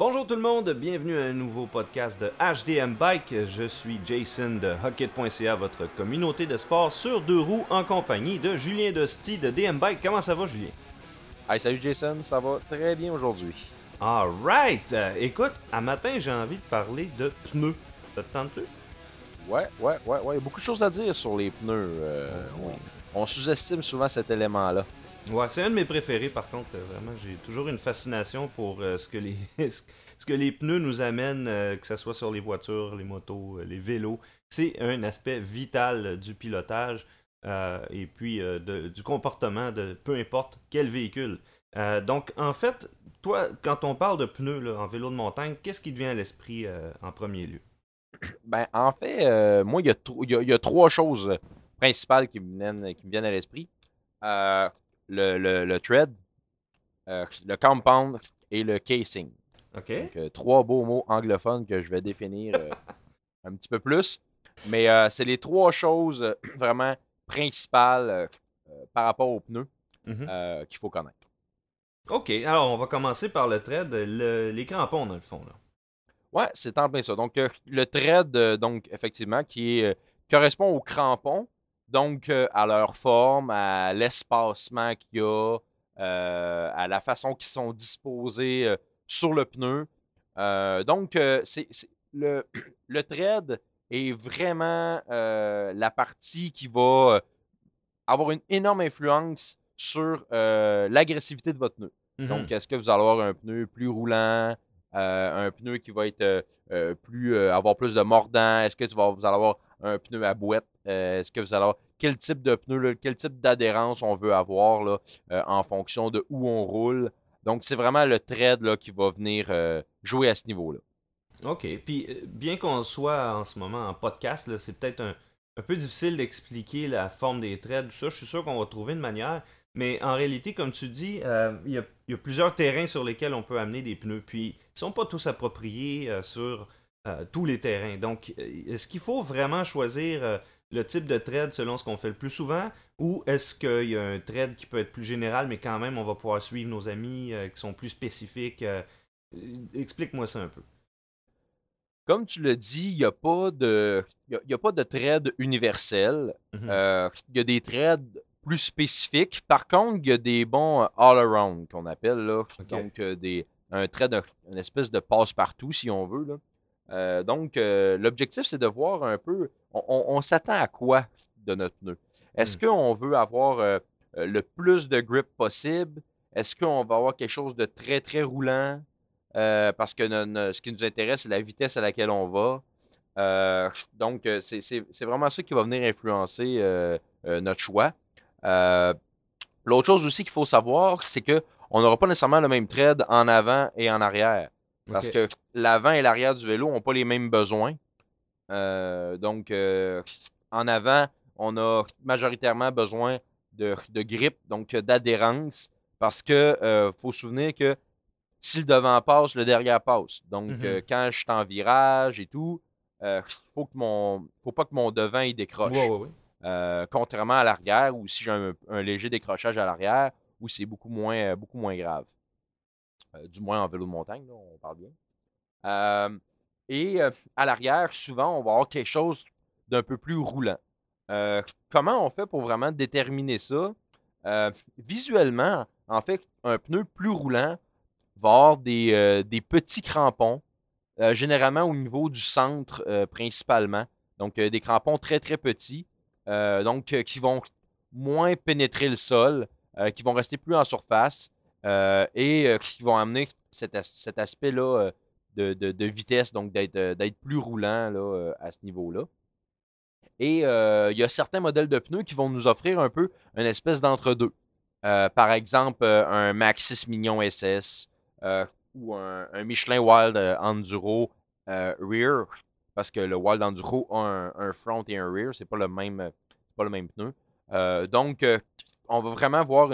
Bonjour tout le monde, bienvenue à un nouveau podcast de HDM Bike. Je suis Jason de Hockey.ca, votre communauté de sport sur deux roues en compagnie de Julien Dosti de DM Bike. Comment ça va, Julien? Hey, salut Jason, ça va très bien aujourd'hui. Alright! écoute, à matin, j'ai envie de parler de pneus. Ça te tente-tu? Ouais, ouais, ouais, ouais. Il y a beaucoup de choses à dire sur les pneus. Euh, on sous-estime souvent cet élément-là. Ouais, c'est un de mes préférés par contre. euh, Vraiment, j'ai toujours une fascination pour euh, ce, que les, ce que les pneus nous amènent, euh, que ce soit sur les voitures, les motos, les vélos. C'est un aspect vital du pilotage et puis de- du comportement de peu importe quel véhicule. Donc, en fait, toi, quand on parle de pneus là, en vélo de montagne, qu'est-ce qui te vient à l'esprit en premier lieu? Ben, en fait, moi, il y, a y a- trois choses principales qui me viennent, qui viennent à l'esprit. Le, le- le thread, euh, le compound et le casing. OK? Donc, euh, trois beaux mots anglophones que je vais définir euh, un petit peu plus. Mais c'est les trois choses vraiment principales par rapport aux pneus Mhm. qu'il faut connaître. OK, alors on va commencer par le thread, le- les crampons dans le fond. Là. Ouais, c'est en plein ça. Donc, le thread, donc, effectivement, qui est, correspond aux crampons, donc euh, à leur forme, à l'espacement qu'il y a, euh, à la façon qu'ils sont disposés euh, sur le pneu. Donc, c'est, le, le thread est vraiment la partie qui va avoir une énorme influence sur l'agressivité de votre pneu. Mhm. Donc, est-ce que vous allez avoir un pneu plus roulant, un pneu qui va être plus avoir plus de mordant? Est-ce que tu vas, vous allez avoir un pneu à bouette? Euh, est-ce que vous allez avoir quel type de pneu, quel type d'adhérence on veut avoir là, euh, en fonction de où on roule? Donc, c'est vraiment le thread là, qui va venir euh, jouer à ce niveau-là. OK. Puis, bien qu'on soit en ce moment en podcast, c'est peut-être un, un peu difficile d'expliquer la forme des threads, tout ça. Je suis sûr qu'on va trouver une manière. Mais en réalité, comme tu dis, il y, a, plusieurs terrains sur lesquels on peut amener des pneus. Puis, ils sont pas tous appropriés sur euh, tous les terrains. Donc, euh, est-ce qu'il faut vraiment choisir euh, le type de thread selon ce qu'on fait le plus souvent? Ou est-ce qu'il y a un thread qui peut être plus général, mais quand même, on va pouvoir suivre nos amis euh, qui sont plus spécifiques? Explique-moi ça un peu. Comme tu l'as dit, il n'y a, pas de- y a- y a pas de thread universel. Mhm. Il y a des threads plus spécifiques. Par contre, il y a des bons all-around qu'on appelle. Là. Donc, des, un thread, un- une espèce de passe-partout, si on veut. Là. Euh, donc, euh, l'objectif, c'est de voir un peu, on, on- on s'attend à quoi de notre pneu. Est-ce Hmm. qu'on veut avoir euh, le plus de grip possible? Est-ce qu'on va avoir quelque chose de très, très roulant? Parce que ce qui nous intéresse, c'est la vitesse à laquelle on va. Donc, c'est vraiment ça qui va venir influencer notre choix. L'autre chose aussi qu'il faut savoir, c'est que on n'aura pas nécessairement le même trade en avant et en arrière. Parce que l'avant et l'arrière du vélo n'ont pas les mêmes besoins. Euh, donc, euh, en avant, on a majoritairement besoin de, de grip, donc d'adhérence, parce que euh, faut se souvenir que si le devant passe, le derrière passe. Donc, Mhm. euh, quand je suis en virage et tout, il faut que mon, faut pas que mon devant il décroche. Ouais, ouais, ouais. Contrairement à l'arrière, où si j'ai un, un léger décrochage à l'arrière, où c'est beaucoup moins, beaucoup moins grave. Euh, du moins en vélo de montagne, là, on parle bien. Euh, et euh, à l'arrière, souvent, on va avoir quelque chose d'un peu plus roulant. Comment on fait pour vraiment déterminer ça? Visuellement, en fait, un pneu plus roulant va avoir des, des petits crampons, généralement au niveau du centre principalement. Donc, des crampons très, très petits, donc qui vont moins pénétrer le sol, qui vont rester plus en surface et euh, qui vont amener cet, cet aspect-là euh, de, de- vitesse, donc d'être euh, plus roulant là, euh, à ce niveau-là. Et euh, il y a certains modèles de pneus qui vont nous offrir un peu une espèce d'entre-deux. Euh, par exemple, euh, un Maxxis Mignon SS euh, ou un, Michelin Wild euh, Enduro euh, Rear, parce que le Wild Enduro a un, front et un rear, c'est pas le même, euh, pas le même pneu. Euh, donc, euh, on va vraiment voir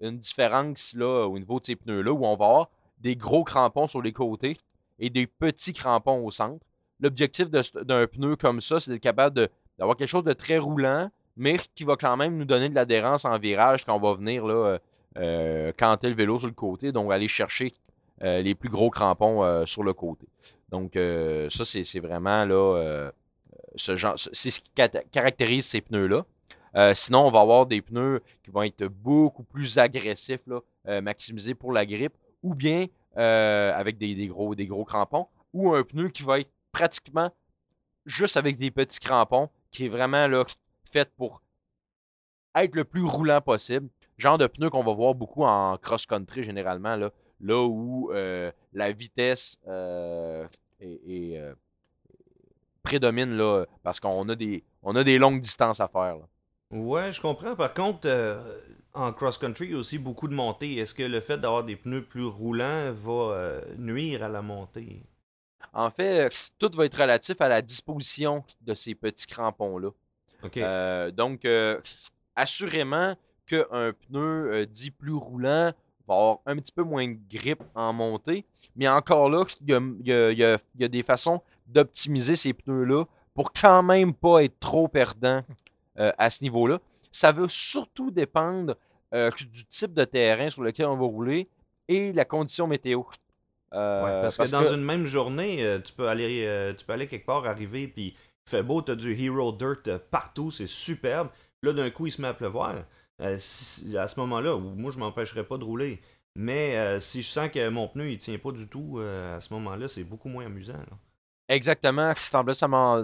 une différence au niveau de ces pneus-là, où on va avoir des gros crampons sur les côtés et des petits crampons au centre. L'objectif d'un pneu comme ça, c'est d'être capable d'avoir quelque chose de très roulant, mais qui va quand même nous donner de l'adhérence en virage quand on va venir là, euh, euh, canter le vélo sur le côté. Donc, aller chercher les plus gros crampons sur le côté. Donc, ça, c'est vraiment là, ce genre, c'est ce qui caractérise ces pneus-là. Sinon, on va avoir des pneus qui vont être beaucoup plus agressifs, là, maximisés pour la grippe, ou bien avec des, gros, des gros crampons, ou un pneu qui va être pratiquement juste avec des petits crampons, qui est vraiment là, fait pour être le plus roulant possible. Genre de pneu qu'on va voir beaucoup en cross-country généralement, là, là où euh, la vitesse euh, euh, prédomine là, parce qu'on a des on a des longues distances à faire. Ouais, je comprends. Par contre, en cross-country, il y a aussi beaucoup de montées. Est-ce que le fait d'avoir des pneus plus roulants va nuire à la montée? En fait, tout va être relatif à la disposition de ces petits crampons-là. donc, assurément qu'un pneu euh, dit plus roulant va avoir un petit peu moins de grippe en montée. Mais encore là, il y a, des façons d'optimiser ces pneus-là pour quand même pas être trop perdant euh, à ce niveau-là. Ça va surtout dépendre euh, du type de terrain sur lequel on va rouler et la condition météo. parce, que dans une même journée, tu, peux aller, tu peux aller quelque part, arriver, puis il fait beau, tu as du Hero Dirt partout, c'est superbe. Là, d'un coup, il se met à pleuvoir. Euh, à ce moment-là, moi, je m'empêcherais pas de rouler. Mais euh, si je sens que mon pneu, il tient pas du tout, euh, à ce moment-là, c'est beaucoup moins amusant. Exactement. Ça,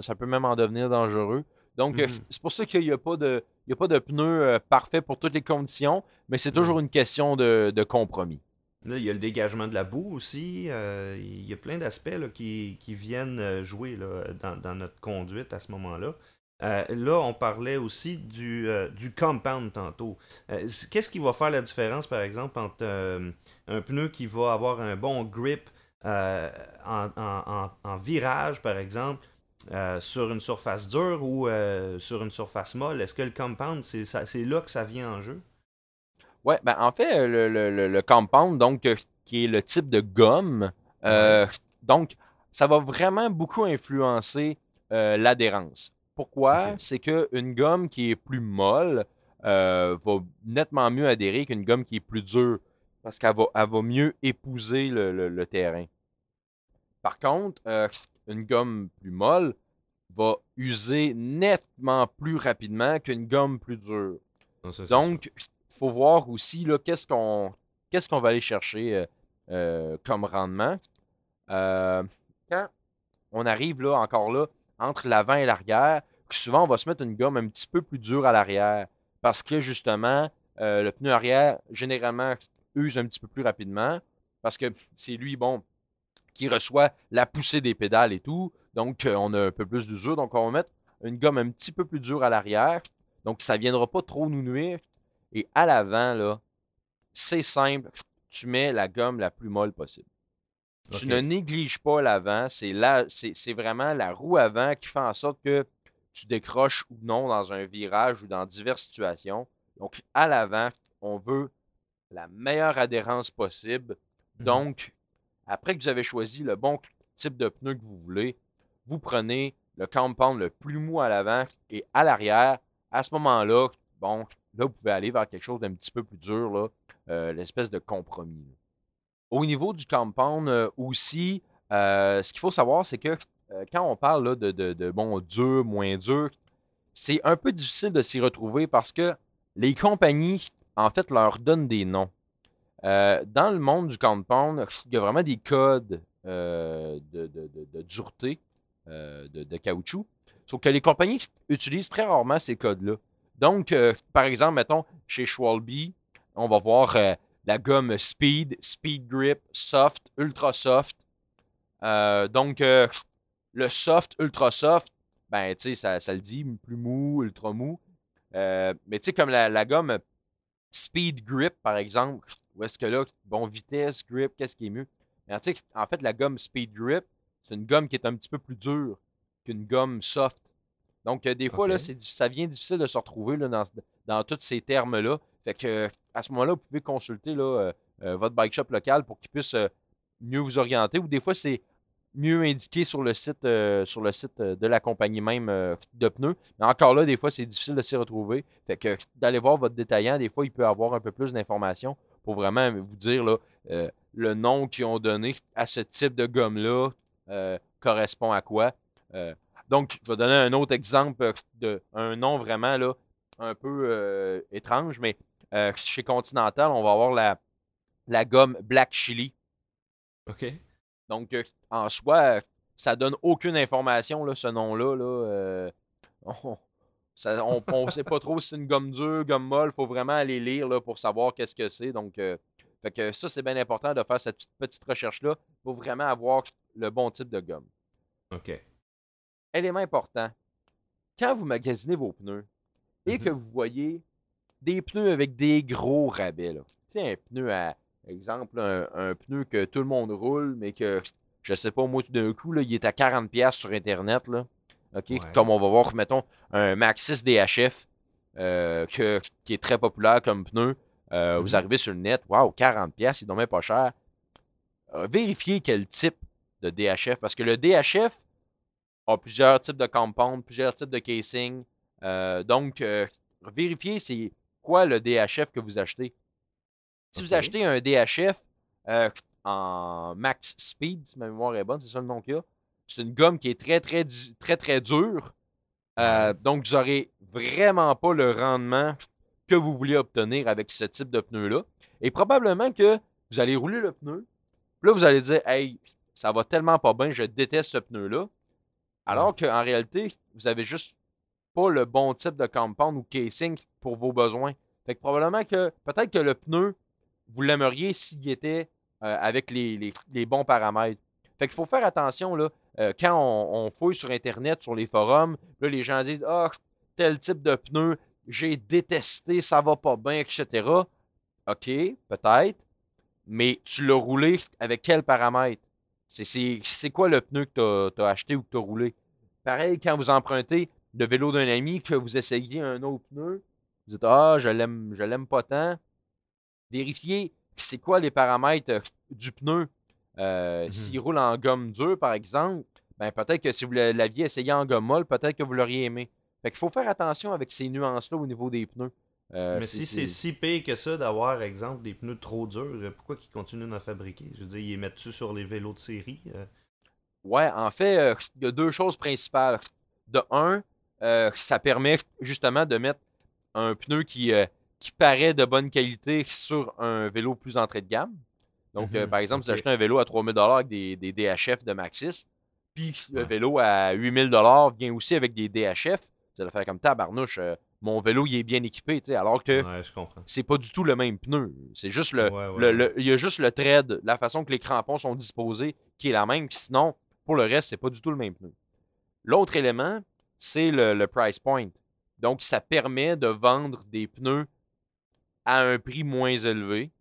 ça peut même en devenir dangereux. Donc, mhm. c'est pour ça qu'il n'y a pas de, il a pas de pneu parfait pour toutes les conditions, mais c'est toujours une question de, compromis. Là, il y a le dégagement de la boue aussi. il y a plein d'aspects qui, viennent jouer dans, dans, notre conduite à ce moment-là. Euh, là, on parlait aussi du, euh, du compound tantôt. Euh, qu'est-ce qui va faire la différence, par exemple, entre un pneu qui va avoir un bon grip en, virage, par exemple, sur une surface dure ou sur une surface molle? Est-ce que le compound, c'est là que ça vient en jeu? Oui, ben en fait, le, le, compound, donc, qui est le type de gomme, donc, ça va vraiment beaucoup influencer l'adhérence. Pourquoi? C'est qu'une gomme qui est plus molle euh, va nettement mieux adhérer qu'une gomme qui est plus dure parce qu'elle va, mieux épouser le, terrain. Par contre, euh, une gomme plus molle va user nettement plus rapidement qu'une gomme plus dure. Donc, il faut voir aussi qu'est-ce qu'on qu'est-ce qu'on va aller chercher euh, comme rendement. quand on arrive là, encore là, entre l'avant et l'arrière, souvent on va se mettre une gomme un petit peu plus dure à l'arrière parce que justement, euh, le pneu arrière, généralement, use un petit peu plus rapidement parce que c'est lui, bon, qui reçoit la poussée des pédales et tout. Donc, euh, on a un peu plus d'usure. Donc, on va mettre une gomme un petit peu plus dure à l'arrière. Donc, ça ne viendra pas trop nous nuire. Et à l'avant, là, c'est simple. Tu mets la gomme la plus molle possible. Tu ne négliges pas l'avant. C'est, c'est, vraiment la roue avant qui fait en sorte que tu décroches ou non dans un virage ou dans diverses situations. Donc, à l'avant, on veut la meilleure adhérence possible. Mhm. Donc, après que vous avez choisi le bon type de pneu que vous voulez, vous prenez le compound le plus mou à l'avant et à l'arrière. À ce moment-là, bon, là, vous pouvez aller vers quelque chose d'un petit peu plus dur, euh, l'espèce de compromis. Au niveau du compound euh, aussi, euh, ce qu'il faut savoir, c'est que quand on parle de, de, bon dur, moins dur, c'est un peu difficile de s'y retrouver parce que les compagnies, en fait, leur donnent des noms. Dans le monde du compound, il y a vraiment des codes de, de, dureté de, caoutchouc. Sauf que les compagnies utilisent très rarement ces codes-là. Donc, par exemple, mettons, chez Schwalbe, on va voir la gomme Speed, Speed Grip, Soft, Ultra Soft. Euh, donc, euh, le soft, ultra soft, ben, tu sais, ça, le dit, plus mou, ultra mou. Euh, mais tu sais, comme la, gomme Speed Grip, par exemple, où est-ce que là, bon, vitesse, grip, qu'est-ce qui est mieux? Mais tu sais, en fait, la gomme Speed Grip, c'est une gomme qui est un petit peu plus dure qu'une gomme soft. Donc, des fois, là, ça vient difficile de se retrouver là, dans, dans tous ces termes-là. Fait que à ce moment-là, vous pouvez consulter là, euh, euh, votre bike shop local pour qu'il puisse euh, mieux vous orienter. Ou des fois, c'est mieux indiqué sur le site, sur le site de la compagnie même de pneus. Mais encore là, des fois, c'est difficile de s'y retrouver. Fait que d'aller voir votre détaillant, des fois, il peut avoir un peu plus d'informations pour vraiment vous dire là, le nom qu'ils ont donné à ce type de gomme-là euh, correspond à quoi? Euh, donc, je vais donner un autre exemple de un nom vraiment là, un peu étrange, mais chez Continental, on va avoir la, la gomme Black Chili. OK. Donc, en soi, ça donne aucune information, là, ce nom-là. Là, on ne sait pas trop si c'est une gomme dure, gomme molle. Il faut vraiment aller lire là, pour savoir qu'est-ce que c'est. Donc, euh, fait que ça, c'est bien important de faire cette petite recherche-là pour vraiment avoir le bon type de gomme. OK. Élément important. Quand vous magasinez vos pneus et que Mhm. vous voyez des pneus avec des gros rabais, là. Tu sais, un pneu à, exemple, un, un pneu que tout le monde roule, mais que, je sais pas, moi, tout d'un coup, là, il est à 40$ sur Internet, là. OK? Ouais. Comme on va voir, mettons, un Maxis DHF euh, que- qui est très populaire comme pneu. Euh, Vous Mhm. arrivez sur le net, waouh, 40$, il même pas cher. Euh, vérifiez quel type de DHF, parce que le DHF a plusieurs types de compounds, plusieurs types de casing. Donc, vérifiez c'est quoi le DHF que vous achetez. Si vous achetez un DHF en max speed, si ma mémoire est bonne, c'est ça le nom qu'il y a, c'est une gomme qui est très, très, très, très dure. Euh, donc, vous n'aurez vraiment pas le rendement que vous voulez obtenir avec ce type de pneu-là. Et probablement que vous allez rouler le pneu. Là, vous allez dire, hey, ça va tellement pas bien, je déteste ce pneu-là. Alors qu'en réalité, vous avez juste pas le bon type de compound ou casing pour vos besoins. Fait que probablement que peut-être que le pneu, vous l'aimeriez s'il était euh, avec les, les- les bons paramètres. Fait qu'il faut faire attention là, euh, quand on, fouille sur Internet, sur les forums, là, les gens disent Ah, tel type de pneu, j'ai détesté, ça va pas bien, etc. OK, peut-être. Mais tu l'as roulé avec quel paramètre? C'est quoi le pneu que tu as, acheté ou que tu as roulé? Pareil, quand vous empruntez le vélo d'un ami, que vous essayez un autre pneu, vous dites Ah, je l'aime, je l'aime pas tant. Vérifiez c'est quoi les paramètres euh, du pneu? Euh, Mhm. S'il roule en gomme dure, par exemple, ben peut-être que si vous l'aviez essayé en gomme molle, peut-être que vous l'auriez aimé. Fait qu'il faut faire attention avec ces nuances-là au niveau des pneus. Euh, Mais si c'est si pire que ça d'avoir, exemple, des pneus trop durs, euh, pourquoi qu'ils continuent d'en fabriquer? Je veux dire, ils mettent-tu sur les vélos de série euh? Ouais, en fait, il y a deux choses principales. De un, ça permet justement de mettre un pneu qui, qui paraît de bonne qualité sur un vélo plus entrée de gamme. Donc, euh, Mhm, par exemple, vous achetez un vélo à 3000 avec des, des DHF de Maxis, puis le vélo à 8000 vient aussi avec des DHF. Vous allez faire comme tabarnouche, euh, mon vélo, il est bien équipé, alors que Ouais, c'est pas du tout le même pneu. C'est juste le, Ouais, ouais, le- le- il y a juste le thread, la façon que les crampons sont disposés qui est la même. Sinon, pour le reste, c'est pas du tout le même pneu. L'autre élément, c'est le, le price point. Donc, ça permet de vendre des pneus à un prix moins élevé.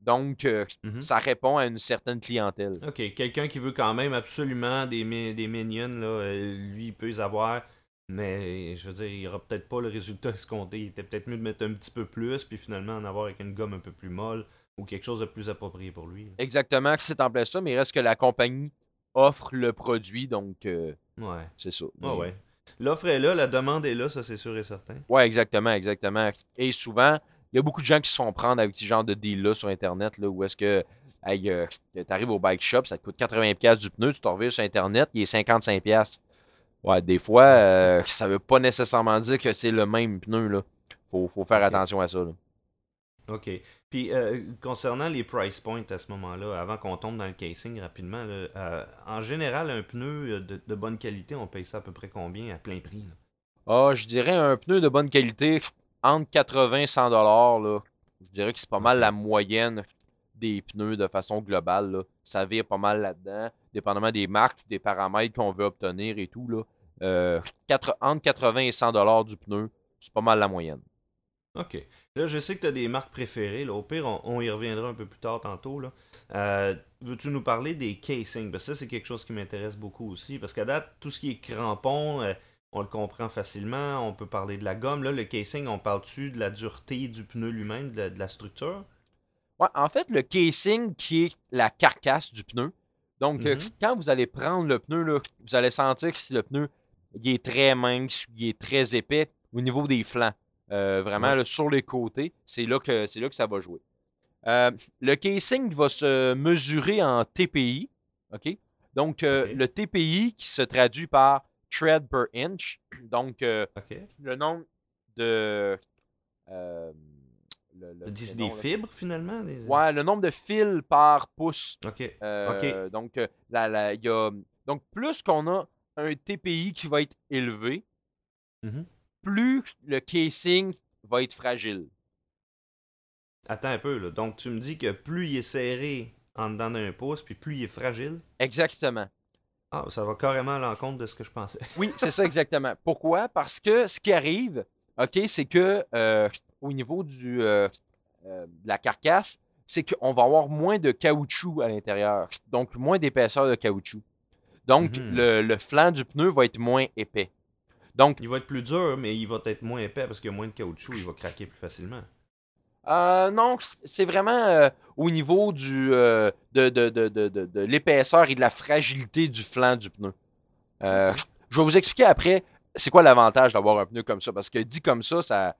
Donc, euh, Mhm. ça répond à une certaine clientèle. Ok, quelqu'un qui veut quand même absolument des, mi- des minions, là, euh, lui, il peut les avoir, mais je veux dire, il aura peut-être pas le résultat escompté. Il était peut-être mieux de mettre un petit peu plus, puis finalement en avoir avec une gomme un peu plus molle ou quelque chose de plus approprié pour lui. là. Exactement, c'est en plein ça, mais il reste que la compagnie offre le produit, donc euh, Ouais. c'est ça. Ah ouais. L'offre est là, la demande est là, ça c'est sûr et certain. Ouais, exactement, exactement. Et souvent, il y a beaucoup de gens qui se font prendre avec ce genre de deal-là sur Internet, là, où est-ce que hey, euh, t'arrives au bike shop, ça te coûte 80$ du pneu, tu t'en reviens sur Internet, il est 55$. Ouais, des fois, euh, ça veut pas nécessairement dire que c'est le même pneu, là. Faut, faut faire attention à ça, là. Ok. Puis euh, concernant les price points à ce moment-là, avant qu'on tombe dans le casing rapidement, là, euh, en général, un pneu euh, de, de bonne qualité, on paye ça à peu près combien à plein prix? Ah, je dirais un pneu de bonne qualité, entre 80 et 100 là. Je dirais que c'est pas mal la moyenne des pneus de façon globale, là. Ça vire pas mal là-dedans, dépendamment des marques, des paramètres qu'on veut obtenir et tout, là. Euh, entre 80 et 100 du pneu, c'est pas mal la moyenne. Ok. Là, je sais que tu as des marques préférées. Là. Au pire, on, on y reviendra un peu plus tard tantôt. Là. Euh, Veux-tu nous parler des casings? Parce que ça, c'est quelque chose qui m'intéresse beaucoup aussi. Parce qu'à date, tout ce qui est crampon, euh, on le comprend facilement. On peut parler de la gomme. Là, le casing, on parle-tu de la dureté du pneu lui-même, de, la- de la structure? Ouais, en fait, le casing qui est la carcasse du pneu. Donc, euh, Mhm. quand vous allez prendre le pneu, là, vous allez sentir que si le pneu il est très mince, il est très épais au niveau des flancs. Euh, vraiment, Ouais. là, sur les côtés, c'est là, que, c'est là que ça va jouer. Euh, le casing va se mesurer en TPI. OK? Donc, le TPI qui se traduit par tread per inch. Donc, euh, le nombre de. euh, le, le- C'est le des nom, là. fibres finalement des- Ouais, le nombre de fils par pouce. Ok. Euh, Donc, euh, la- la- y a, donc, plus qu'on a un TPI qui va être élevé, Mhm. plus le casing va être fragile. Attends un peu, là. Donc, tu me dis que plus il est serré en dedans d'un pouce, puis plus il est fragile? Exactement. Ah, ça va carrément à l'encontre de ce que je pensais. Oui, c'est ça exactement. Pourquoi? Parce que ce qui arrive, OK, c'est que euh, au niveau du, euh, euh, de la carcasse, c'est qu'on va avoir moins de caoutchouc à l'intérieur. Donc, moins d'épaisseur de caoutchouc. Donc, Mhm. le, le flanc du pneu va être moins épais. Donc, Il va être plus dur, mais il va être moins épais parce qu'il y a moins de caoutchouc, il va craquer plus facilement. Euh, non, c'est vraiment euh, au niveau du, euh, de, de, de, de, de- de l'épaisseur et de la fragilité du flanc du pneu. Euh, je vais vous expliquer après c'est quoi l'avantage d'avoir un pneu comme ça? Parce que dit comme ça, ça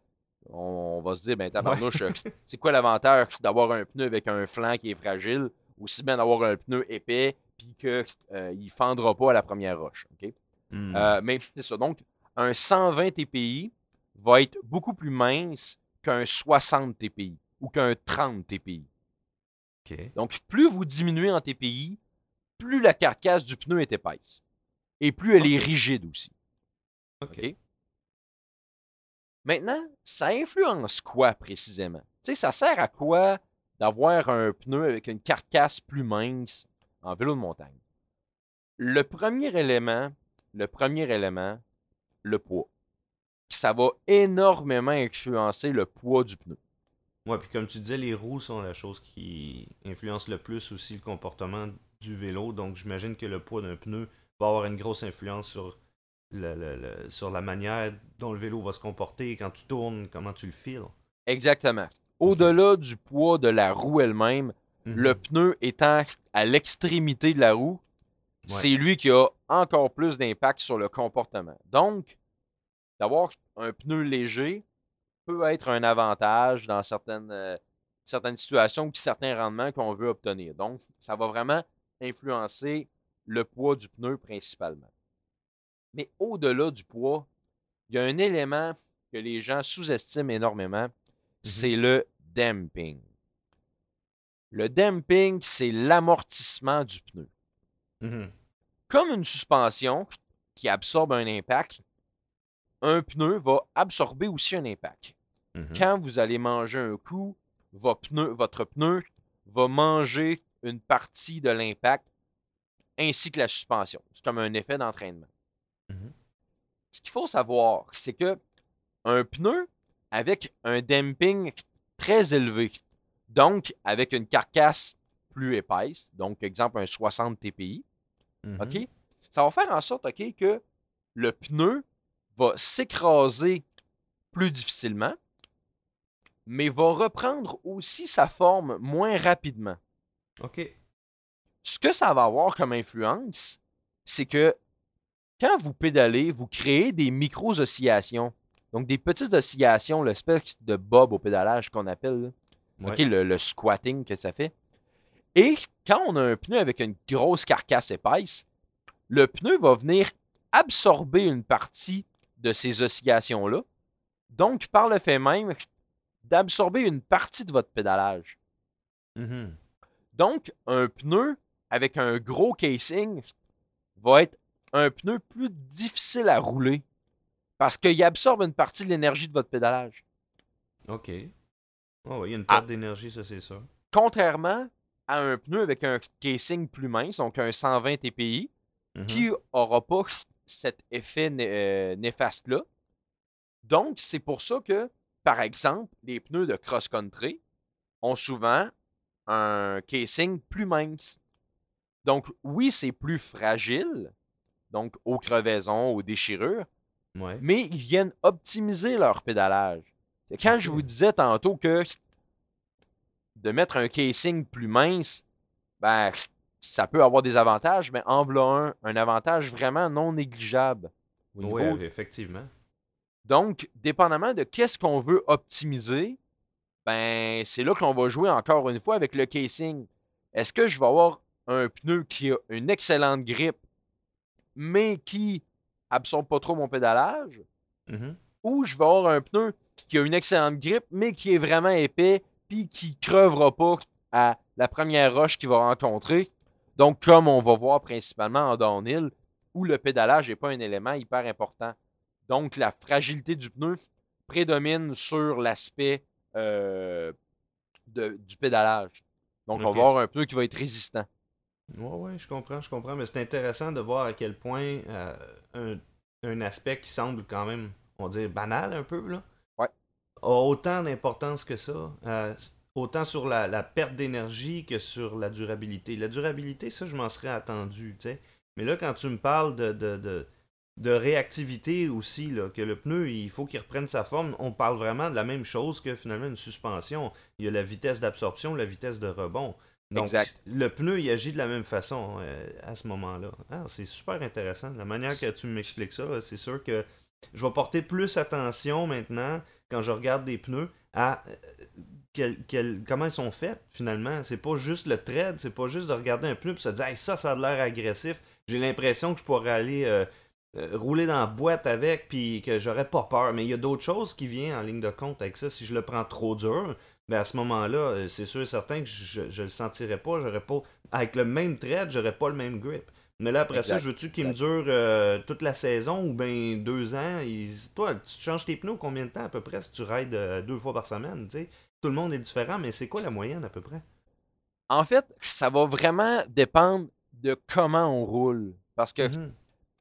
on va se dire, ben tabarnouche, c'est quoi l'avantage d'avoir un pneu avec un flanc qui est fragile, aussi bien d'avoir un pneu épais puis qu'il ne fendra pas à la première roche. Hmm. Mais c'est ça. Donc, un 120 TPI va être beaucoup plus mince qu'un 60 TPI ou qu'un 30 TPI. Donc, plus vous diminuez en TPI, plus la carcasse du pneu est épaisse. Et plus elle est rigide aussi. Ok? Maintenant, ça influence quoi précisément? Tu sais, ça sert à quoi d'avoir un pneu avec une carcasse plus mince en vélo de montagne? Le premier élément, le premier élément, le poids. Ça va énormément influencer le poids du pneu. Ouais, puis comme tu disais, les roues sont la chose qui influence le plus aussi le comportement du vélo. Donc, j'imagine que le poids d'un pneu va avoir une grosse influence sur, le, le- le- sur la manière dont le vélo va se comporter quand tu tournes, comment tu le files. Exactement. Au-delà du poids de la roue elle-même, Mhm. le pneu étant à l'extrémité de la roue, c'est lui qui a encore plus d'impact sur le comportement. Donc, d'avoir un pneu léger peut être un avantage dans certaines, euh, certaines situations ou certains rendements qu'on veut obtenir. Donc, ça va vraiment influencer le poids du pneu principalement. Mais au-delà du poids, il y a un élément que les gens sous-estiment énormément, c'est le damping. Le damping, c'est l'amortissement du pneu. Mhm. Comme une suspension qui absorbe un impact, un pneu va absorber aussi un impact. Mhm. Quand vous allez manger un coup, pneu- votre pneu va manger une partie de l'impact ainsi que la suspension. C'est comme un effet d'entraînement. Mhm. Ce qu'il faut savoir, c'est que un pneu avec un damping très élevé, donc avec une carcasse plus épaisse, donc exemple un 60 TPI, Mhm. OK? Ça va faire en sorte, OK, que le pneu va s'écraser plus difficilement, mais va reprendre aussi sa forme moins rapidement. Ok. Ce que ça va avoir comme influence, c'est que quand vous pédalez, vous créez des micro-oscillations. Donc, des petites oscillations, l'espèce de bob au pédalage qu'on appelle. là. Ouais. OK, le, le squatting que ça fait. Et quand on a un pneu avec une grosse carcasse épaisse, le pneu va venir absorber une partie de ces oscillations-là. Donc, par le fait même d'absorber une partie de votre pédalage. Mhm. Donc, un pneu avec un gros casing va être un pneu plus difficile à rouler parce qu'il absorbe une partie de l'énergie de votre pédalage. Ok. Oh, ouais, il y a une Ah. perte d'énergie, ça c'est sûr. Contrairement à un pneu avec un casing plus mince, donc un 120 TPI, Mhm. qui n'aura pas cet effet né- euh, néfaste-là. Donc, c'est pour ça que, par exemple, les pneus de cross-country ont souvent un casing plus mince. Donc, oui, c'est plus fragile, donc aux crevaisons, aux déchirures, Ouais. mais ils viennent optimiser leur pédalage. Quand je vous disais tantôt que de mettre un casing plus mince, ben, ça peut avoir des avantages, mais en voilà un, un avantage vraiment non négligeable. au niveau- Ouais, effectivement. Donc, dépendamment de qu'est-ce qu'on veut optimiser, ben c'est là qu'on va jouer encore une fois avec le casing. Est-ce que je vais avoir un pneu qui a une excellente grippe, mais qui absorbe pas trop mon pédalage? Mhm. Ou je vais avoir un pneu qui a une excellente grippe, mais qui est vraiment épais, puis qui crevera pas à la première roche qu'il va rencontrer. Donc, comme on va voir principalement en downhill, où le pédalage n'est pas un élément hyper important. Donc, la fragilité du pneu prédomine sur l'aspect euh, du pédalage. Donc, on va avoir un pneu qui va être résistant. Ouais, ouais, je comprends, je comprends. Mais c'est intéressant de voir à quel point euh, un, un aspect qui semble quand même, on va dire, banal un peu, là, Ouais. a autant d'importance que ça. Euh, autant sur la, la perte d'énergie que sur la durabilité. La durabilité, ça, je m'en serais attendu, tu sais. Mais là, quand tu me parles de, de, de, de réactivité aussi, là, que le pneu, il faut qu'il reprenne sa forme, on parle vraiment de la même chose que finalement une suspension. Il y a la vitesse d'absorption, la vitesse de rebond. Donc, Exact. le pneu, il agit de la même façon euh, à ce moment-là. Ah, c'est super intéressant. La manière que tu m'expliques ça, c'est sûr que je vais porter plus attention maintenant, quand je regarde des pneus, à euh, comment ils sont faits, finalement. C'est pas juste le tread, c'est pas juste de regarder un pneu et se dire ça, ça a l'air agressif. J'ai l'impression que je pourrais aller euh, euh, rouler dans la boîte avec puis que j'aurais pas peur. Mais il y a d'autres choses qui viennent en ligne de compte avec ça. Si je le prends trop dur, ben à ce moment-là, euh, c'est sûr et certain que je, le sentirais pas. J'aurais pas. Avec le même thread, j'aurais pas le même grip. Mais là, après ça, je veux-tu qu'il me dure euh, toute la saison ou bien deux ans? Il- Toi, tu changes tes pneus combien de temps à peu près si tu rides euh, deux fois par semaine? tu sais? Tout le monde est différent, mais c'est quoi la moyenne à peu près? En fait, ça va vraiment dépendre de comment on roule. Parce que Mhm.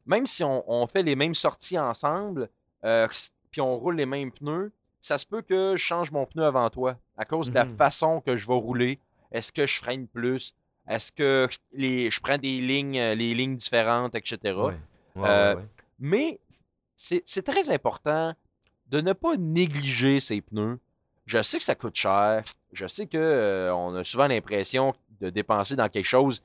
même si on, on fait les mêmes sorties ensemble, euh, puis on roule les mêmes pneus, ça se peut que je change mon pneu avant toi à cause de la Mhm. façon que je vais rouler. Est-ce que je freine plus? Est-ce que les, je prends des lignes, euh, les lignes différentes, etc. Ouais. Ouais, Euh, ouais. Mais c'est très important de ne pas négliger ses pneus. Je sais que ça coûte cher. Je sais que euh, on a souvent l'impression de dépenser dans quelque chose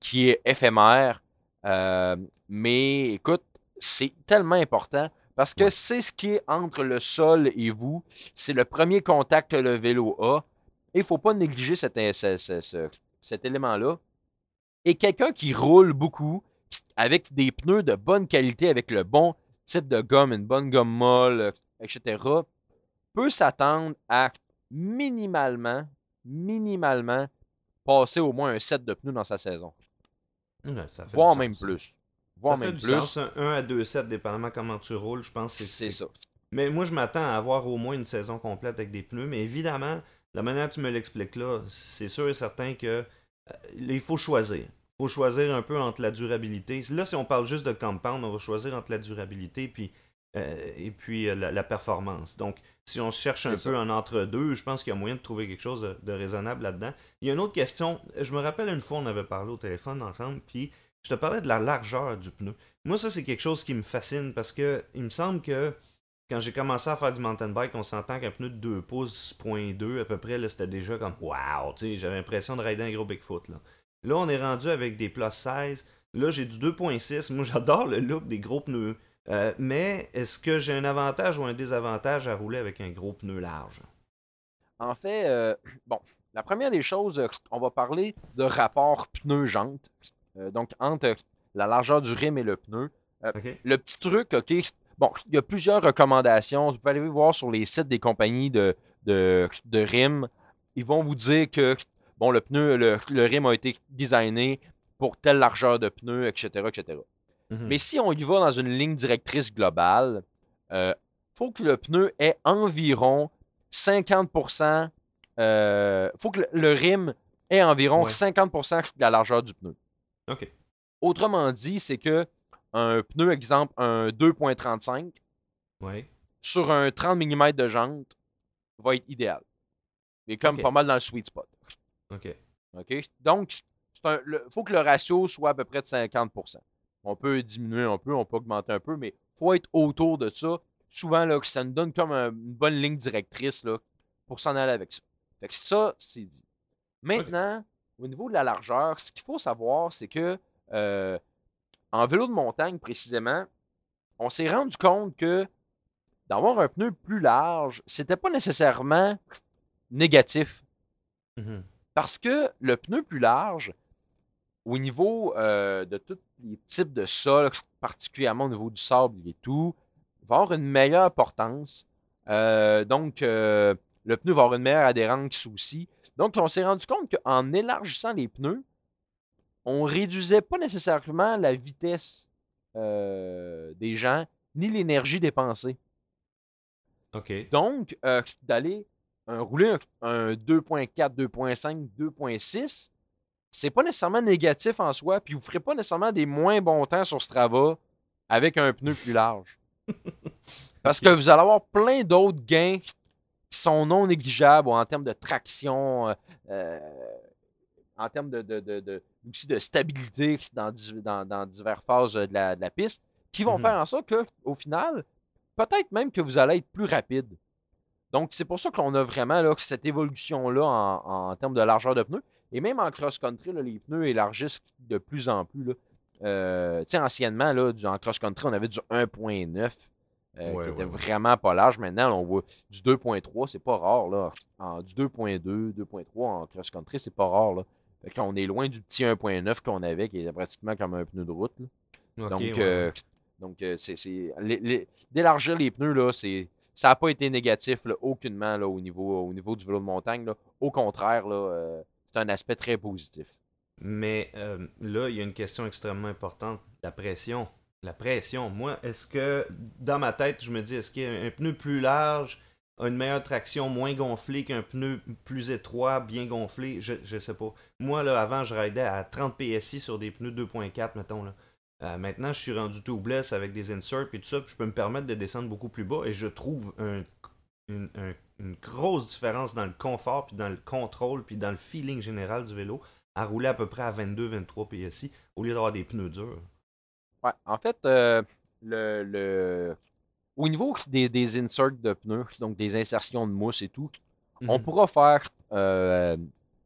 qui est éphémère. Euh, mais écoute, c'est tellement important parce que c'est ce qui est entre le sol et vous. C'est le premier contact que le vélo a. Et il ne faut pas négliger cet, ce- ce- ce- cet élément-là. Et quelqu'un qui roule beaucoup avec des pneus de bonne qualité, avec le bon type de gomme, une bonne gomme molle, etc., peut s'attendre à minimalement, minimalement, passer au moins un set de pneus dans sa saison. Ouais, ça fait Voire même sens. plus. Voire Ça fait même du plus. sens, un, un à deux sets, dépendamment comment tu roules, je pense que C'est ça. Mais moi, je m'attends à avoir au moins une saison complète avec des pneus. Mais évidemment, la manière que tu me l'expliques là, c'est sûr et certain que euh, il faut choisir. Il faut choisir un peu entre la durabilité. Là, si on parle juste de compound, on va choisir entre la durabilité puis, euh, et puis euh, la, la performance. Donc, si on cherche un peu un entre-deux, je pense qu'il y a moyen de trouver quelque chose de, de raisonnable là-dedans. Il y a une autre question. Je me rappelle une fois, on avait parlé au téléphone ensemble, puis je te parlais de la largeur du pneu. Moi, ça, c'est quelque chose qui me fascine parce que il me semble que quand j'ai commencé à faire du mountain bike, on s'entend qu'un pneu de 2 pouces, point 2 à peu près, là, c'était déjà comme wow, tu sais, j'avais l'impression de rider un gros Bigfoot. Là. là, on est rendu avec des plus 16. Là, j'ai du 2.6. Moi, j'adore le look des gros pneus. Euh, mais est-ce que j'ai un avantage ou un désavantage à rouler avec un gros pneu large? En fait, euh, bon, la première des choses, euh, on va parler de rapport pneu-jante. Euh, donc, entre la largeur du rim et le pneu. Le petit truc, OK, bon, il y a plusieurs recommandations. Vous pouvez aller voir sur les sites des compagnies de, de, de rims. Ils vont vous dire que, bon, le pneu, le, le rim a été designé pour telle largeur de pneu, etc., etc. Mhm. Mais si on y va dans une ligne directrice globale, il faut que le pneu ait environ 50%. Il faut que le, le rim ait environ Ouais. 50% de la largeur du pneu. OK. Autrement dit, c'est que un pneu, exemple, un 2.35 Ouais. sur un 30 mm de jante va être idéal. Est comme pas mal dans le sweet spot. OK. OK? Donc, il faut que le ratio soit à peu près de 50% On peut diminuer un peu, on peut augmenter un peu, mais il faut être autour de ça. Souvent, là, que ça nous donne comme un- une bonne ligne directrice là, pour s'en aller avec ça. Fait que ça, c'est dit. Maintenant, au niveau de la largeur, ce qu'il faut savoir, c'est que euh, en vélo de montagne, précisément, on s'est rendu compte que d'avoir un pneu plus large, c'était pas nécessairement négatif. Mhm. Parce que le pneu plus large, au niveau euh, de tous les types de sols, particulièrement au niveau du sable et tout, va avoir une meilleure portance. Euh, donc, euh, le pneu va avoir une meilleure adhérence aussi. Donc, on s'est rendu compte qu'en élargissant les pneus, on réduisait pas nécessairement la vitesse euh, des gens ni l'énergie dépensée. OK. Donc, euh, d'aller euh, rouler un, un 2.4, 2.5, 2.6, c'est pas nécessairement négatif en soi, puis vous ferez pas nécessairement des moins bons temps sur Strava avec un pneu plus large. Parce que vous allez avoir plein d'autres gains qui sont non négligeables en termes de traction, euh, en termes de, de, de, de- aussi de stabilité dans, dans, dans diverses phases de la, de la piste, qui vont Mhm. faire en sorte que, au final, peut-être même que vous allez être plus rapide. Donc, c'est pour ça qu'on a vraiment là, cette évolution-là en, en termes de largeur de pneus. Et même en cross-country, les pneus élargissent de plus en plus. Là. Euh, tu sais, anciennement, là, du- en cross-country, on avait du 1.9 euh, Ouais, qui était ouais, ouais. vraiment pas large. Maintenant, là, on voit du 2.3, c'est pas rare. Là. En, du 2.2, 2.3 en cross-country, c'est pas rare. Là. Qu'on est loin du petit 1.9 qu'on avait, qui est pratiquement comme un pneu de route. Donc, ouais, euh, donc euh, c'est, d'élargir les pneus, là, c'est, ça n'a pas été négatif là, aucunement là, au, niveau, au niveau du vélo de montagne. là. Au contraire, euh, c'est un aspect très positif. Mais euh, là, il y a une question extrêmement importante. La pression. La pression. Moi, est-ce que, dans ma tête, je me dis, est-ce qu'un un pneu plus large a une meilleure traction, moins gonflé qu'un pneu plus étroit, bien gonflé? Je, je sais pas. Moi, là, avant, je raidais à 30 PSI sur des pneus 2.4, mettons, là. Euh, maintenant, je suis rendu tubeless avec des inserts et tout ça, puis je peux me permettre de descendre beaucoup plus bas et je trouve un- une, un- une grosse différence dans le confort, puis dans le contrôle, puis dans le feeling général du vélo à rouler à peu près à 22-23 PSI au lieu d'avoir des pneus durs. Ouais, en fait, euh, le, le- au niveau des, des inserts de pneus, donc des insertions de mousse et tout, on Mhm. pourra faire euh,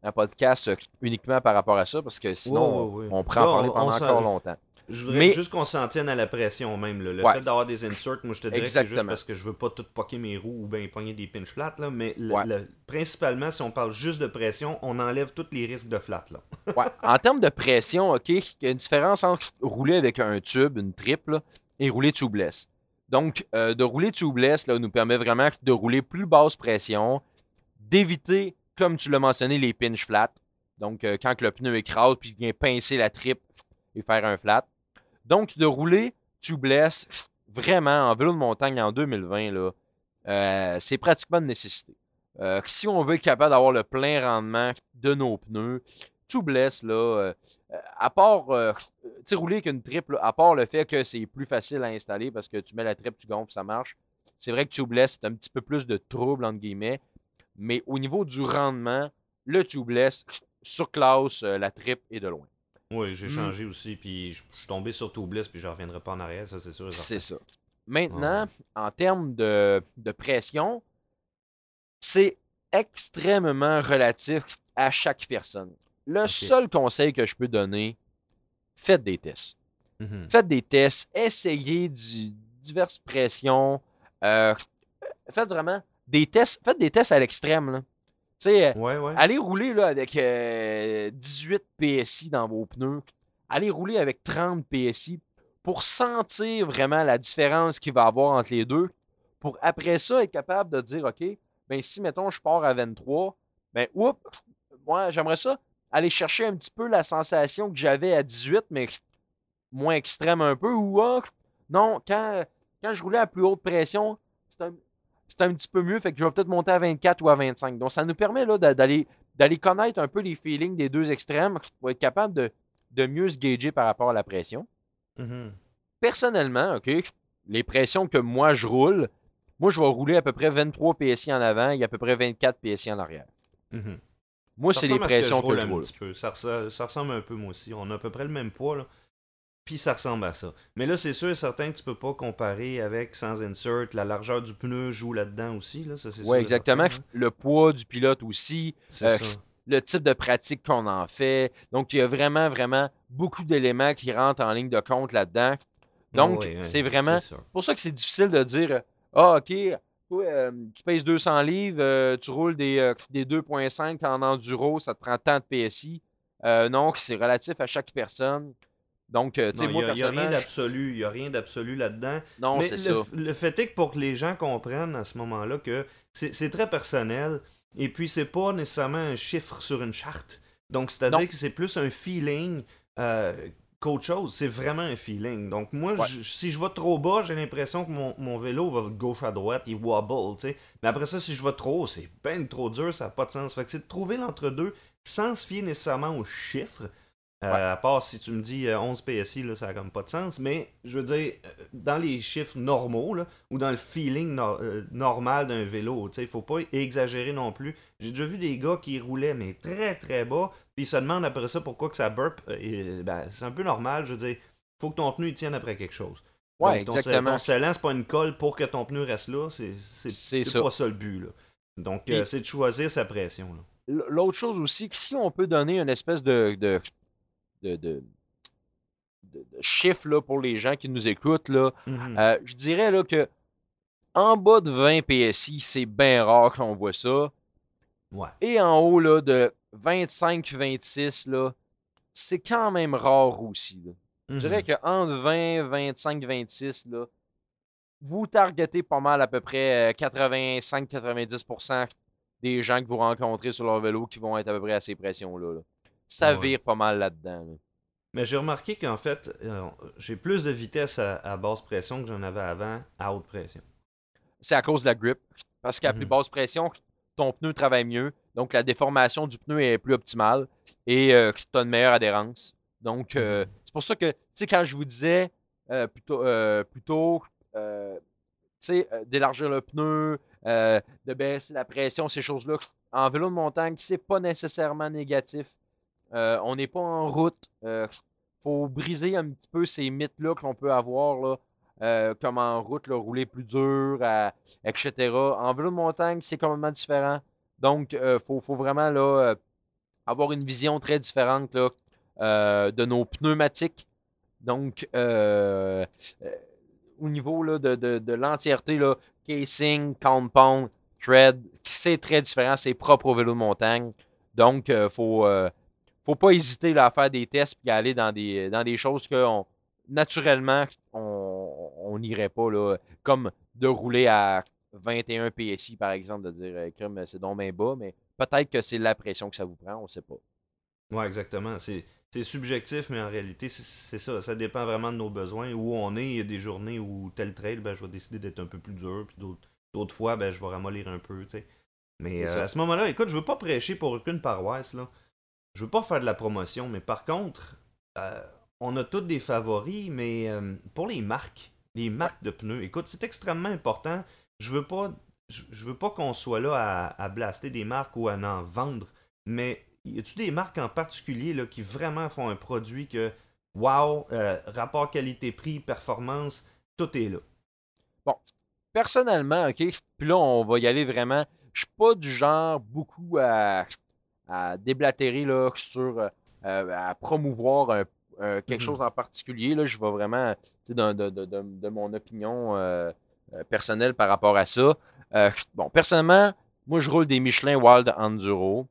un podcast uniquement par rapport à ça, parce que sinon, on en Là, parler pendant encore longtemps. Je voudrais Mais- juste qu'on s'en tienne à la pression même. là. Le Ouais. fait d'avoir des inserts, moi je te dirais que c'est juste parce que je veux pas tout poquer mes roues ou bien pogner des pinch flats. Là, mais le- Ouais. le- principalement, si on parle juste de pression, on enlève tous les risques de flat. Là. Ouais. En termes de pression, OK, il y a une différence entre rouler avec un tube, une triple, et rouler tubeless. Donc, euh, de rouler tubeless là, nous permet vraiment de rouler plus basse pression, d'éviter, comme tu l'as mentionné, les pinch flats. Donc, euh, quand le pneu écrase, puis il vient pincer la triple et faire un flat. Donc, de rouler tubeless, vraiment, en vélo de montagne en 2020, là, euh, c'est pratiquement une nécessité. Si on veut être capable d'avoir le plein rendement de nos pneus, tubeless, là, euh, euh, à part, euh, rouler avec une triple, à part le fait que c'est plus facile à installer parce que tu mets la triple, tu gonfles, ça marche. C'est vrai que tubeless, c'est un petit peu plus de trouble, entre guillemets. Mais au niveau du rendement, le tubeless surclasse euh, la triple et de loin. Oui, j'ai Mm. changé aussi, puis je je suis tombé sur Tubeless, puis je reviendrai pas en arrière, ça c'est sûr. C'est ça. Maintenant, en termes de, de pression, c'est extrêmement relatif à chaque personne. Le seul conseil que je peux donner, faites des tests. Mhm. Faites des tests, essayez du- diverses pressions. euh, faites vraiment des tests. Faites des tests à l'extrême. Tu sais, euh, Ouais, ouais. allez rouler là, avec euh, 18 PSI dans vos pneus. Allez rouler avec 30 PSI pour sentir vraiment la différence qu'il va y avoir entre les deux. Pour après ça être capable de dire, OK, ben si, mettons, je pars à 23, ben, oups, moi, j'aimerais ça aller chercher un petit peu la sensation que j'avais à 18, mais moins extrême un peu. Ou, ah, non, quand, quand je roulais à plus haute pression, c'est un, un petit peu mieux, fait que je vais peut-être monter à 24 ou à 25. Donc, ça nous permet d'aller, connaître un peu les feelings des deux extrêmes pour être capable de, de mieux se gager par rapport à la pression. Mhm. Personnellement, OK, les pressions que moi je roule, moi je vais rouler à peu près 23 PSI en avant et à peu près 24 PSI en arrière. Mhm. Moi, c'est les ressemble que je roule que je un roule. petit peu. Ça, res- ça ressemble un peu moi aussi. On a à peu près le même poids, là. Puis ça ressemble à ça. Mais là, c'est sûr et certain que tu peux pas comparer avec sans insert. La largeur du pneu joue là-dedans aussi, là. Ça, sûr exactement. certain, hein. Le poids du pilote aussi, Euh, le type de pratique qu'on en fait. Donc, il y a vraiment, vraiment beaucoup d'éléments qui rentrent en ligne de compte là-dedans. Donc, Ouais, ouais, c'est vraiment c'est ça. pour ça que c'est difficile de dire Ah, OK, euh, tu pèses 200 livres, euh, tu roules des, euh, des 2.5 en enduro, ça te prend tant de PSI. Non, c'est relatif à chaque personne. Donc, tu sais, moi, il n'y a, rien d'absolu. Il n'y a rien d'absolu là-dedans. Non, c'est le, ça. le fait est que pour que les gens comprennent à ce moment-là que c'est très personnel et puis c'est pas nécessairement un chiffre sur une charte. Donc, c'est-à-dire que c'est plus un feeling qu'autre chose. C'est vraiment un feeling. Donc, moi, Ouais. je- si je vais trop bas, j'ai l'impression que mon, mon vélo va de gauche à droite, il wobble, tu sais. Mais après ça, si je vais trop haut, c'est ben trop dur, ça n'a pas de sens. Fait que c'est de trouver l'entre-deux sans se fier nécessairement aux chiffres. Euh, Ouais. À part si tu me dis euh, 11 PSI, là, ça n'a comme pas de sens. Mais je veux dire, euh, dans les chiffres normaux, là, ou dans le feeling no- euh, normal d'un vélo, il faut pas exagérer non plus. J'ai déjà vu des gars qui roulaient, mais très très bas, puis ils se demandent après ça pourquoi que ça burp. Euh, ben, c'est un peu normal, je veux dire, faut que ton pneu il tienne après quelque chose. Ouais, Donc, exactement. Ton scellant, c'est pas une colle pour que ton pneu reste là, c'est ça. pas ça le but. Là. Donc, Puis- euh, c'est de choisir sa pression. L'autre chose aussi, que si on peut donner une espèce de, de, de, là, pour les gens qui nous écoutent, là, Mhm. euh, je dirais là, que en bas de 20 PSI, c'est bien rare qu'on voit ça. Ouais. Et en haut là, de 25-26, là, c'est quand même rare aussi. là. Je Mhm. dirais qu'entre 20, 25, 26, là, vous targetez pas mal à peu près 85-90% des gens que vous rencontrez sur leur vélo qui vont être à peu près à ces pressions-là. là. Ça Ouais. vire pas mal là-dedans. là. Mais j'ai remarqué qu'en fait, euh, j'ai plus de vitesse à, à basse pression que j'en avais avant à haute pression. C'est à cause de la grip. Parce qu'à plus Mhm. basse pression, ton pneu travaille mieux. Donc la déformation du pneu est plus optimale et tu as une meilleure adhérence. Donc euh, c'est pour ça que, tu sais, quand je vous disais euh, plutôt, euh, plutôt euh, tu sais, euh, d'élargir le pneu, euh, de baisser la pression, ces choses-là, en vélo de montagne, c'est pas nécessairement négatif. Euh, on n'est pas en route. Il faut briser un petit peu ces mythes-là qu'on peut avoir, là, euh, comme en route, là, rouler plus dur, etc. En vélo de montagne, c'est complètement différent. Donc, il faut, faut vraiment là, euh, avoir une vision très différente là, euh, de nos pneumatiques. Donc, euh, euh, au niveau là, de, de- de l'entièreté, casing, compound, thread, c'est très différent, c'est propre au vélo de montagne. Donc, il faut, euh, faut pas hésiter à faire des tests et aller dans des, dans des choses que naturellement on on n'irait pas, là, comme de rouler à 21 PSI, par exemple, de dire euh, crime, c'est donc bien bas, mais peut-être que c'est la pression que ça vous prend, on ne sait pas. Ouais, exactement. C'est c'est subjectif, mais en réalité, c'est- c'est ça. Ça dépend vraiment de nos besoins. Où on est, il y a des journées où tel trail, ben, je vais décider d'être un peu plus dur, puis d'autres d'autres fois, ben, je vais ramollir un peu. Mais euh, à ce moment-là, écoute, je veux pas prêcher pour aucune paroisse, là. Je veux pas faire de la promotion, mais par contre, euh, on a toutes des favoris, mais euh, pour les marques, les marques de pneus, écoute, c'est extrêmement important. Je veux pas, je, veux pas qu'on soit là à, blaster des marques ou à en vendre, mais y a-tu des marques en particulier là, qui vraiment font un produit que, wow, euh, rapport qualité-prix, performance, tout est là? Personnellement, OK, puis là, on va y aller vraiment. Je suis pas du genre beaucoup à, à déblatérer là, sur, euh, à promouvoir un- un- quelque Mhm. chose en particulier. Là, je vais vraiment, de, de- de- de- de mon opinion euh, euh, personnelle par rapport à ça. Euh, bon, personnellement, moi, je roule des Michelin Wild Enduro.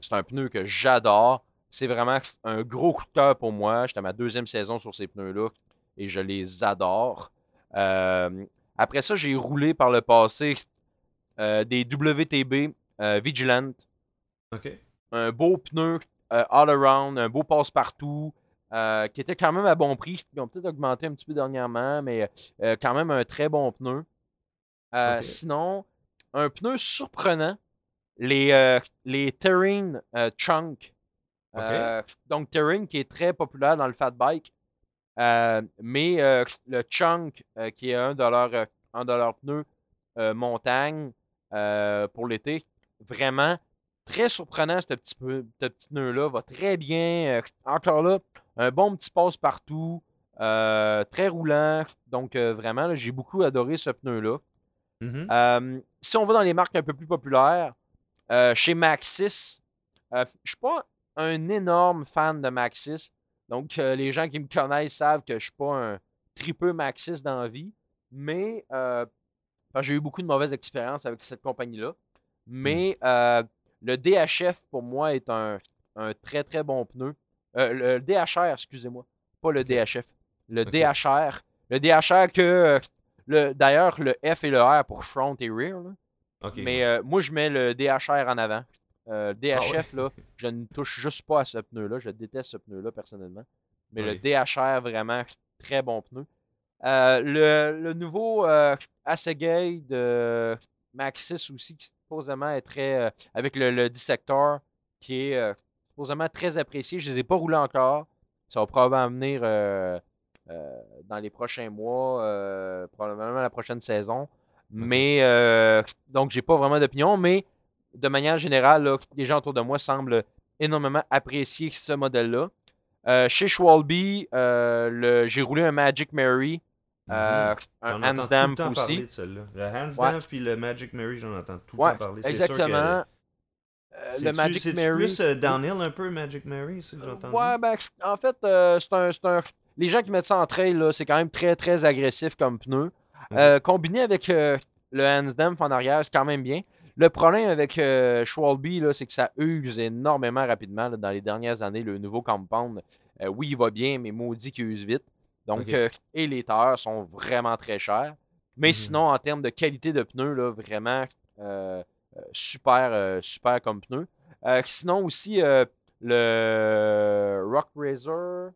C'est un pneu que j'adore. C'est vraiment un gros coup de cœur pour moi. J'étais à ma deuxième saison sur ces pneus-là et je les adore. Euh, après ça, j'ai roulé par le passé euh, des WTB euh, Vigilant. Un beau pneu euh, all-around, un beau passe-partout, euh, qui était quand même à bon prix. Ils ont peut-être augmenté un petit peu dernièrement, mais euh, quand même un très bon pneu. Euh. Sinon, un pneu surprenant, les, les Terrain Chunk. Donc, Terrain qui est très populaire dans le fat bike. Mais le Chunk, qui est un de leurs, un de leurs pneus montagne pour l'été, vraiment très surprenant, ce petit, peu, ce petit pneu-là. Va très bien. Euh, encore là, un bon petit passe-partout. euh, très roulant. Donc, euh, vraiment, j'ai beaucoup adoré ce pneu-là. Mhm. Euh, si on va dans les marques un peu plus populaires, chez Maxis, je suis pas un énorme fan de Maxis. Donc, les gens qui me connaissent savent que je suis pas un tripeux Maxis dans la vie. Mais j'ai eu beaucoup de mauvaises expériences avec cette compagnie-là. Mais euh, le DHF, pour moi, est un, très, très bon pneu. Euh, le DHR, excusez-moi. Pas le DHF. Le DHR. Le DHR que. Le, D'ailleurs, le F et le R pour front et rear. Mais moi, je mets le DHR en avant. Euh, DHF, là, je ne touche juste pas à ce pneu-là. Je déteste ce pneu-là personnellement. Mais le DHR, vraiment, très bon pneu. Euh, le, nouveau euh, de Maxis aussi, qui supposément est très. Euh, avec le, dissector, qui est euh, supposément très apprécié. Je ne les ai pas roulés encore. Ça va probablement venir dans les prochains mois, probablement la prochaine saison. Mais donc, j'ai pas vraiment d'opinion, mais de manière générale, les gens autour de moi semblent énormément apprécier ce modèle-là. Euh, chez Schwalbe, euh, j'ai roulé un Magic Mary, euh, mhm. un Hands Damp aussi. le Hands Damp puis le Magic Mary, j'en entends tout le temps parler. Exactement. le Magic Mary. C'est plus downhill un peu, Magic Mary, c'est que j'entends. Ouais, ben, en fait, c'est un, Les gens qui mettent ça en trail, c'est quand même très, très agressif comme pneu. combiné avec le Hands Damp en arrière, c'est quand même bien. Le problème avec euh, c'est que ça use énormément rapidement. dans les dernières années, le nouveau compound, euh, oui, il va bien, mais maudit qu'il use vite. Donc, euh, et les tailleurs sont vraiment très chers. Mais mhm. sinon, en termes de qualité de pneus, là, vraiment euh, super, super comme pneu. sinon aussi, le Rock Razor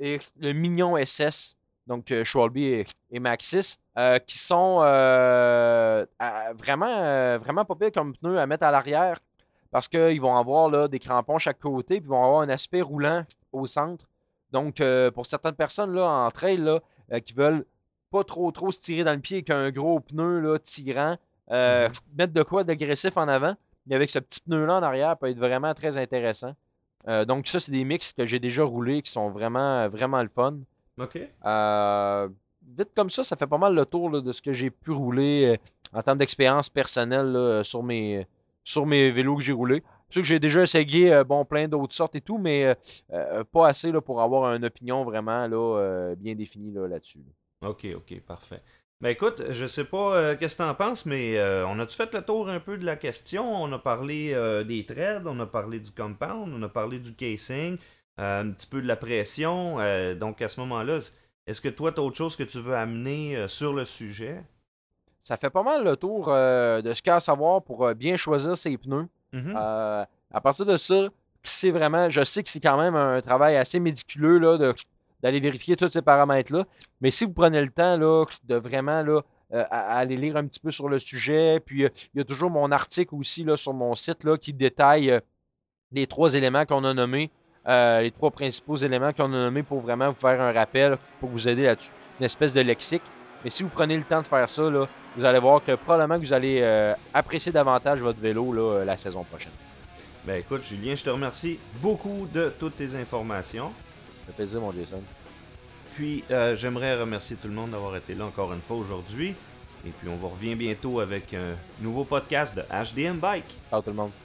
et le Mignon SS donc euh, Schwalbe et, Maxis, euh, qui sont euh, vraiment, vraiment pas pires comme pneus à mettre à l'arrière parce qu'ils vont avoir là, des crampons chaque côté, puis ils vont avoir un aspect roulant au centre. Donc, pour certaines personnes là, en trail là, qui veulent pas trop trop se tirer dans le pied avec un gros pneu là, tirant, mm-hmm. mettre de quoi d'agressif en avant, et avec ce petit pneu-là en arrière peut être vraiment très intéressant. donc, ça, c'est des mix que j'ai déjà roulés qui sont vraiment, vraiment le fun. OK. Euh, vite comme ça, ça fait pas mal le tour de ce que j'ai pu rouler euh, en termes d'expérience personnelle sur, mes, sur mes vélos que j'ai roulés. Sûr que j'ai déjà essayé euh, bon, plein d'autres sortes et tout, mais pas assez là, pour avoir une opinion vraiment là, bien définie là-dessus. ok, ok, parfait. Ben écoute, je sais pas qu'est-ce que tu en penses, mais on a-tu fait le tour un peu de la question? On a parlé des threads, on a parlé du compound, on a parlé du casing. Euh, un petit peu de la pression. Euh, donc à ce moment-là, est-ce que toi, tu as autre chose que tu veux amener euh, sur le sujet? Ça fait pas mal le tour de ce qu'il y a à savoir pour bien choisir ses pneus. Mm-hmm. à partir de ça, c'est vraiment, je sais que c'est quand même un travail assez médiculeux d'aller vérifier tous ces paramètres-là. Mais si vous prenez le temps là, de vraiment là, aller lire un petit peu sur le sujet, puis il y a toujours mon article aussi là, sur mon site là, qui détaille les trois éléments qu'on a nommés euh, les trois principaux éléments qu'on a nommés pour vraiment vous faire un rappel, pour vous aider là-dessus. Une espèce de lexique. Mais si vous prenez le temps de faire ça, vous allez voir que probablement que vous allez euh, apprécier davantage votre vélo là, la saison prochaine. Ben écoute, Julien, je te remercie beaucoup de toutes tes informations. Ça fait plaisir, mon Jason. Puis, euh, j'aimerais remercier tout le monde d'avoir été là encore une fois aujourd'hui. Et puis, on vous revient bientôt avec un nouveau podcast de HDM Bike. Ciao tout le monde.